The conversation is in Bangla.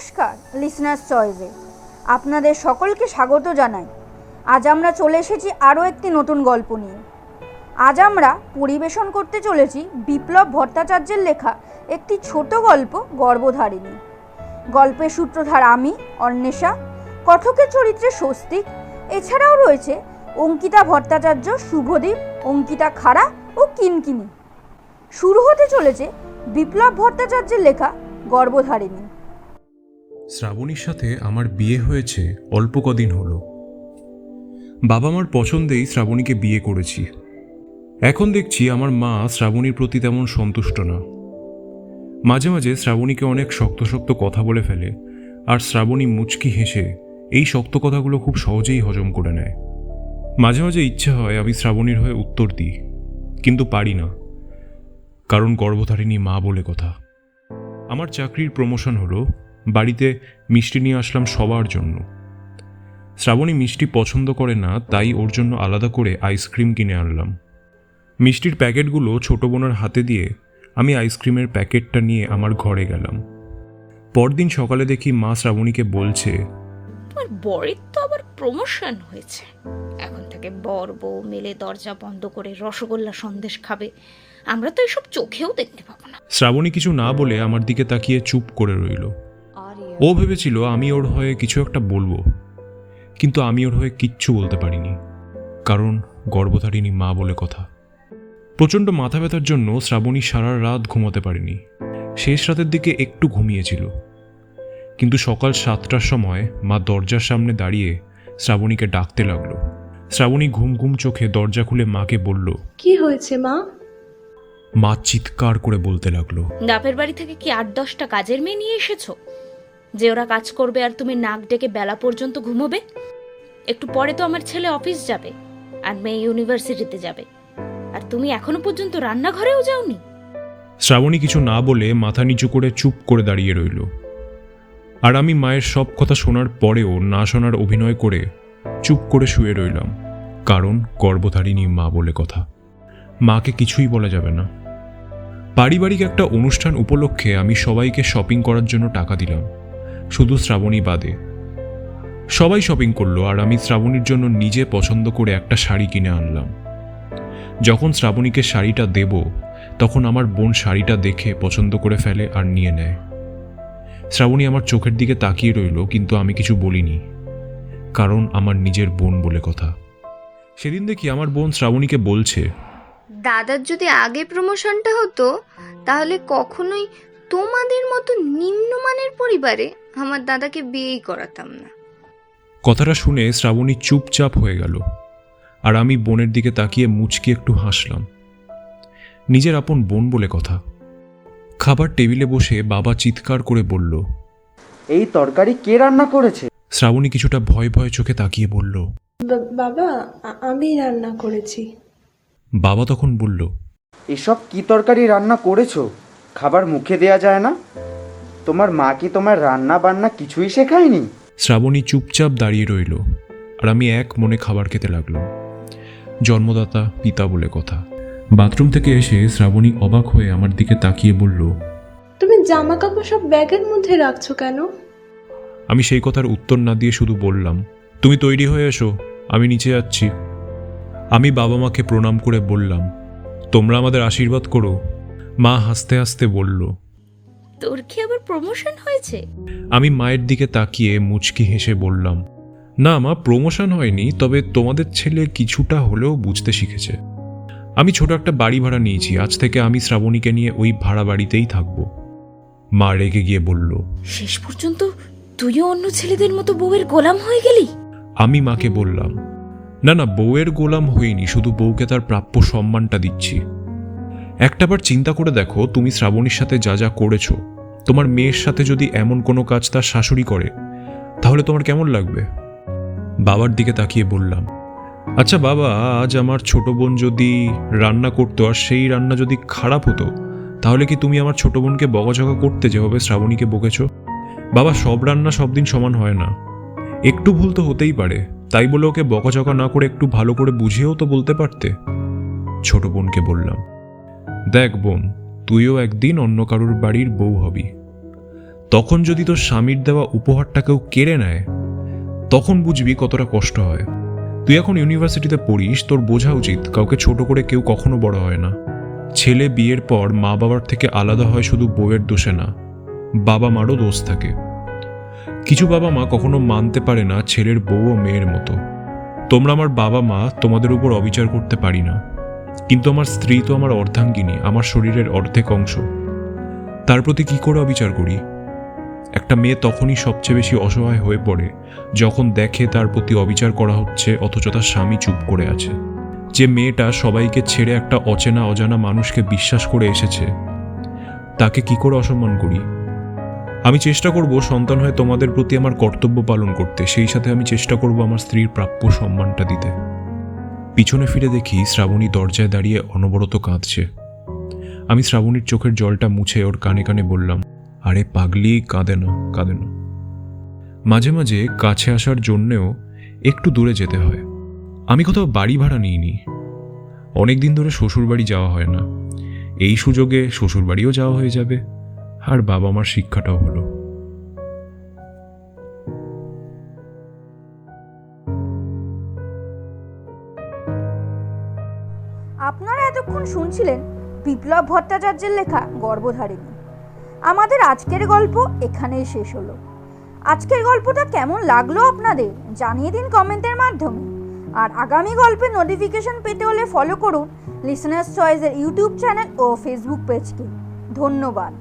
নমস্কার লিসনার্স চয়েসে আপনাদের সকলকে স্বাগত জানাই। আজ আমরা চলে এসেছি আরও একটি নতুন গল্প নিয়ে। আজ আমরা পরিবেশন করতে চলেছি বিপ্লব ভট্টাচার্যের লেখা একটি ছোট গল্প, গর্ভধারিণী। গল্পের সূত্রধার আমি, অন্বেষা, কথকের চরিত্রে স্বস্তিক। এছাড়াও রয়েছে অঙ্কিতা ভট্টাচার্য, শুভদীপ, অঙ্কিতা খাড়া ও কিনকিনি। শুরু হতে চলেছে বিপ্লব ভট্টাচার্যের লেখা, গর্ভধারিণী। শ্রাবণীর সাথে আমার বিয়ে হয়েছে, অল্প কদিন হলো। বাবা মার পছন্দেই শ্রাবণীকে বিয়ে করেছি। এখন দেখছি আমার মা শ্রাবণীর প্রতি তেমন সন্তুষ্ট না। মাঝে মাঝে শ্রাবণীকে অনেক শক্ত শক্ত কথা বলে ফেলে, আর শ্রাবণী মুচকি হেসে এই শক্ত কথাগুলো খুব সহজেই হজম করে নেয়। মাঝে মাঝে ইচ্ছে হয় আমি শ্রাবণীর হয়ে উত্তর দিই, কিন্তু পারি না, কারণ গর্ভধারিণী মা বলে কথা। আমার চাকরির প্রমোশন হলো বাড়িতে মিষ্টি নিয়ে আসলাম সবার জন্য। শ্রাবণী মিষ্টি পছন্দ করে না তাই ওর জন্য আলাদা করে আইসক্রিম কিনে আনলাম। মিষ্টির প্যাকেটগুলো ছোট বোনের হাতে দিয়ে আমি আইসক্রিমের প্যাকেটটা নিয়ে আমার ঘরে গেলাম। পরদিন সকালে দেখি মা শ্রাবণীকে বলছে তোমার বরের তো আবার প্রমোশন হয়েছে। এখন থেকে বর বউ মেলে দরজা বন্ধ করে রসগোল্লা সন্দেশ খাবে। আমরা তো এসব চোখেও দেখতে পাবো না। শ্রাবণী কিছু না বলে আমার দিকে তাকিয়ে চুপ করে রইল। ও ভেবেছিল আমি ওর হয়ে কিছু একটা বলব কিন্তু আমি ওর হয়ে কিচ্ছু বলতে পারিনি কারণ গর্ভধারিণী মা বলে কথা। প্রচণ্ড মাথা ব্যথার জন্য শ্রাবণী সারা রাত ঘুমাতে পারেনি। শেষ রাতের দিকে একটু ঘুমিয়েছিল। কিন্তু সকাল সাতটার সময় মা দরজার সামনে দাঁড়িয়ে শ্রাবণীকে ডাকতে লাগল। শ্রাবণী ঘুম ঘুম চোখে দরজা খুলে মাকে বলল কি হয়েছে মা? মা চিৎকার করে বলতে লাগল বাপের বাড়ি থেকে কি আট দশটা কাজের মেয়ে নিয়ে এসেছ? যে ওরা কাজ করবে আর তুমি নাক ডেকে বেলা পর্যন্ত ঘুমোবে? একটু পরে তো আমার ছেলে অফিস যাবে আর মেয়ে ইউনিভার্সিটিতে যাবে। আর তুমি এখনও পর্যন্ত রান্নাঘরেও যাওনি? শ্রাবণী কিছু না বলে মাথা নিচু করে চুপ করে দাঁড়িয়ে রইল। আর আমি মায়ের সব কথা শোনার পরেও না শোনার অভিনয় করে চুপ করে শুয়ে রইলাম, কারণ গর্ভধারিণী মা বলে কথা। মাকে কিছুই বলা যাবে না। পারিবারিক একটা অনুষ্ঠান উপলক্ষে আমি সবাইকে শপিং করার জন্য টাকা দিলাম। শুধু শ্রাবণী বাদে। সবাই শপিং করল আর আমি শ্রাবণীর জন্য নিজে পছন্দ করে একটা শাড়ি কিনে আনলাম। যখন শ্রাবণীকে শাড়িটা দেব, তখন আমার বোন শাড়িটা দেখে পছন্দ করে ফেলে আর নিয়ে নেয়। শ্রাবণী আমার চোখের দিকে তাকিয়ে রইল, কিন্তু আমি কিছু বলিনি। কারণ আমার নিজের বোন বলে কথা। সেদিন দেখি আমার বোন শ্রাবণীকে বলছে, দাদার যদি আগে প্রমোশনটা হতো, তাহলে কখনোই তোমাদের মতো নিম্নমানের পরিবারে আমার দাদাকে বিয়েই করাতাম না। কথাটা শুনে শ্রাবণী চুপচাপ হয়ে গেল আর আমি বোনের দিকে তাকিয়ে মুচকি একটু হাসলাম। নিজের আপন বোন বলে কথা। খাবার টেবিলে বসে বাবা চিৎকার করে বলল এই তরকারি কে রান্না করেছে? শ্রাবণী কিছুটা ভয় ভয় চোখে তাকিয়ে বলল বাবা আমি রান্না করেছি। বাবা তখন বলল এসব কি তরকারি রান্না করেছ? খাবার মুখে দেয়া যায় না? তোমার মা কি তোমার রান্না বান্না কিছুই শেখায়নি? শ্রাবণী চুপচাপ দাঁড়িয়ে রইল আর আমি এক মনে খাবার খেতে লাগলাম জন্মদাতা পিতা বলে কথা। বাথরুম থেকে এসে শ্রাবণী অবাক হয়ে আমার দিকে তাকিয়ে বলল তুমি জামা কাপড় সব ব্যাগের মধ্যে রাখছো কেন? আমি সেই কথার উত্তর না দিয়ে শুধু বললাম তুমি তৈরি হয়ে এসো আমি নিচে যাচ্ছি। আমি বাবা মাকে প্রণাম করে বললাম তোমরা আমাদের আশীর্বাদ করো। মা হাসতে হাসতে বলল তোর কি আবার প্রমোশন হয়েছে? আমি মায়ের দিকে তাকিয়ে মুচকি হেসে বললাম না মা প্রমোশন হয়নি তবে তোমাদের ছেলে কিছুটা হলেও বুঝতে শিখেছে। আমি ছোট একটা বাড়ি ভাড়া নিয়েছি আজ থেকে আমি শ্রাবণীকে নিয়ে ওই ভাড়া বাড়িতেই থাকব। মা রেগে গিয়ে বলল শেষ পর্যন্ত তুইও অন্য ছেলেদের মতো বউয়ের গোলাম হয়ে গেলি? আমি মাকে বললাম না না বউয়ের গোলাম হইনি শুধু বউকে তার প্রাপ্য সম্মানটা দিচ্ছি। একটাবার চিন্তা করে দেখো তুমি শ্রাবণীর সাথে যা যা করেছ। তোমার মেয়ের সাথে যদি এমন কোনো কাজ তার শাশুড়ি করে, তাহলে তোমার কেমন লাগবে? বাবার দিকে তাকিয়ে বললাম আচ্ছা বাবা, আজ আমার ছোট বোন যদি রান্না করতো আর সেই রান্না যদি খারাপ হতো, তাহলে কি তুমি আমার ছোট বোনকে বকাঝকা করতে যেভাবে শ্রাবণীকে বকেছ? বাবা, সব রান্না সব দিন সমান হয় না। একটু ভুল তো হতেই পারে। তাই বলে ওকে বকাঝকা না করে একটু ভালো করে বুঝিয়েও তো বলতে পারতে? ছোট বোনকে বললাম দেখ বোন, তুইও একদিন অন্য কারোর বাড়ির বউ হবি। তখন যদি তোর স্বামীর দেওয়া উপহারটা কেউ কেড়ে নেয়, তখন বুঝবি কতটা কষ্ট হয়। তুই এখন ইউনিভার্সিটিতে পড়িস, তোর বোঝা উচিত, কাউকে ছোট করে কেউ কখনো বড় হয় না। ছেলে বিয়ের পর মা বাবার থেকে আলাদা হয় শুধু বউয়ের দোষে না বাবা মারও দোষ থাকে। কিছু বাবা মা কখনো মানতে পারে না ছেলের বউ ও মেয়ের মতো। তোমরা আমার বাবা মা তোমাদের উপর অবিচার করতে পারি না। কিন্তু আমার স্ত্রী তো আমার অর্ধাঙ্গিনী, আমার শরীরের অর্ধেক অংশ। তার প্রতি কি করে অবিচার করি? একটা মেয়ে তখনই সবচেয়ে বেশি অসহায় হয়ে পড়ে, যখন দেখে তার প্রতি অবিচার করা হচ্ছে, অথচ তার স্বামী চুপ করে আছে। যে মেয়েটা সবাইকে ছেড়ে একটা অচেনা অজানা মানুষকে বিশ্বাস করে এসেছে, তাকে কি করে অসম্মান করি? আমি চেষ্টা করব সন্তান হয়ে তোমাদের প্রতি আমার কর্তব্য পালন করতে, সেই সাথে আমি চেষ্টা করব আমার স্ত্রীর প্রাপ্য সম্মানটা দিতে। পিছনে ফিরে দেখি শ্রাবণী দরজায় দাঁড়িয়ে অনবরত কাঁদছে। আমি শ্রাবণীর চোখের জলটা মুছে ওর কানে কানে বললাম, আরে পাগলি, কাঁদে না কাঁদে না। মাঝে মাঝে কাছে আসার জন্যেও একটু দূরে যেতে হয়। আমি কোথাও বাড়ি ভাড়া নিইনি। অনেক দিন ধরে শ্বশুরবাড়ি যাওয়া হয় না। এই সুযোগে শ্বশুরবাড়িও যাওয়া হয়ে যাবে। আর বাবা মার শিক্ষাটাও হলো। আপনারা এতক্ষণ শুনছিলেন বিপ্লব ভট্টাচার্যের লেখা গর্ভধারিণী। আমাদের আজকের গল্প এখানেই শেষ হলো। আজকের গল্পটা কেমন লাগল আপনাদের জানিয়ে দিন কমেন্টের মাধ্যমে। আর আগামী গল্পের নোটিফিকেশন পেতে হলে ফলো করুন লিসনার্স চয়েসের ইউটিউব চ্যানেল ও ফেসবুক পেজকে ধন্যবাদ।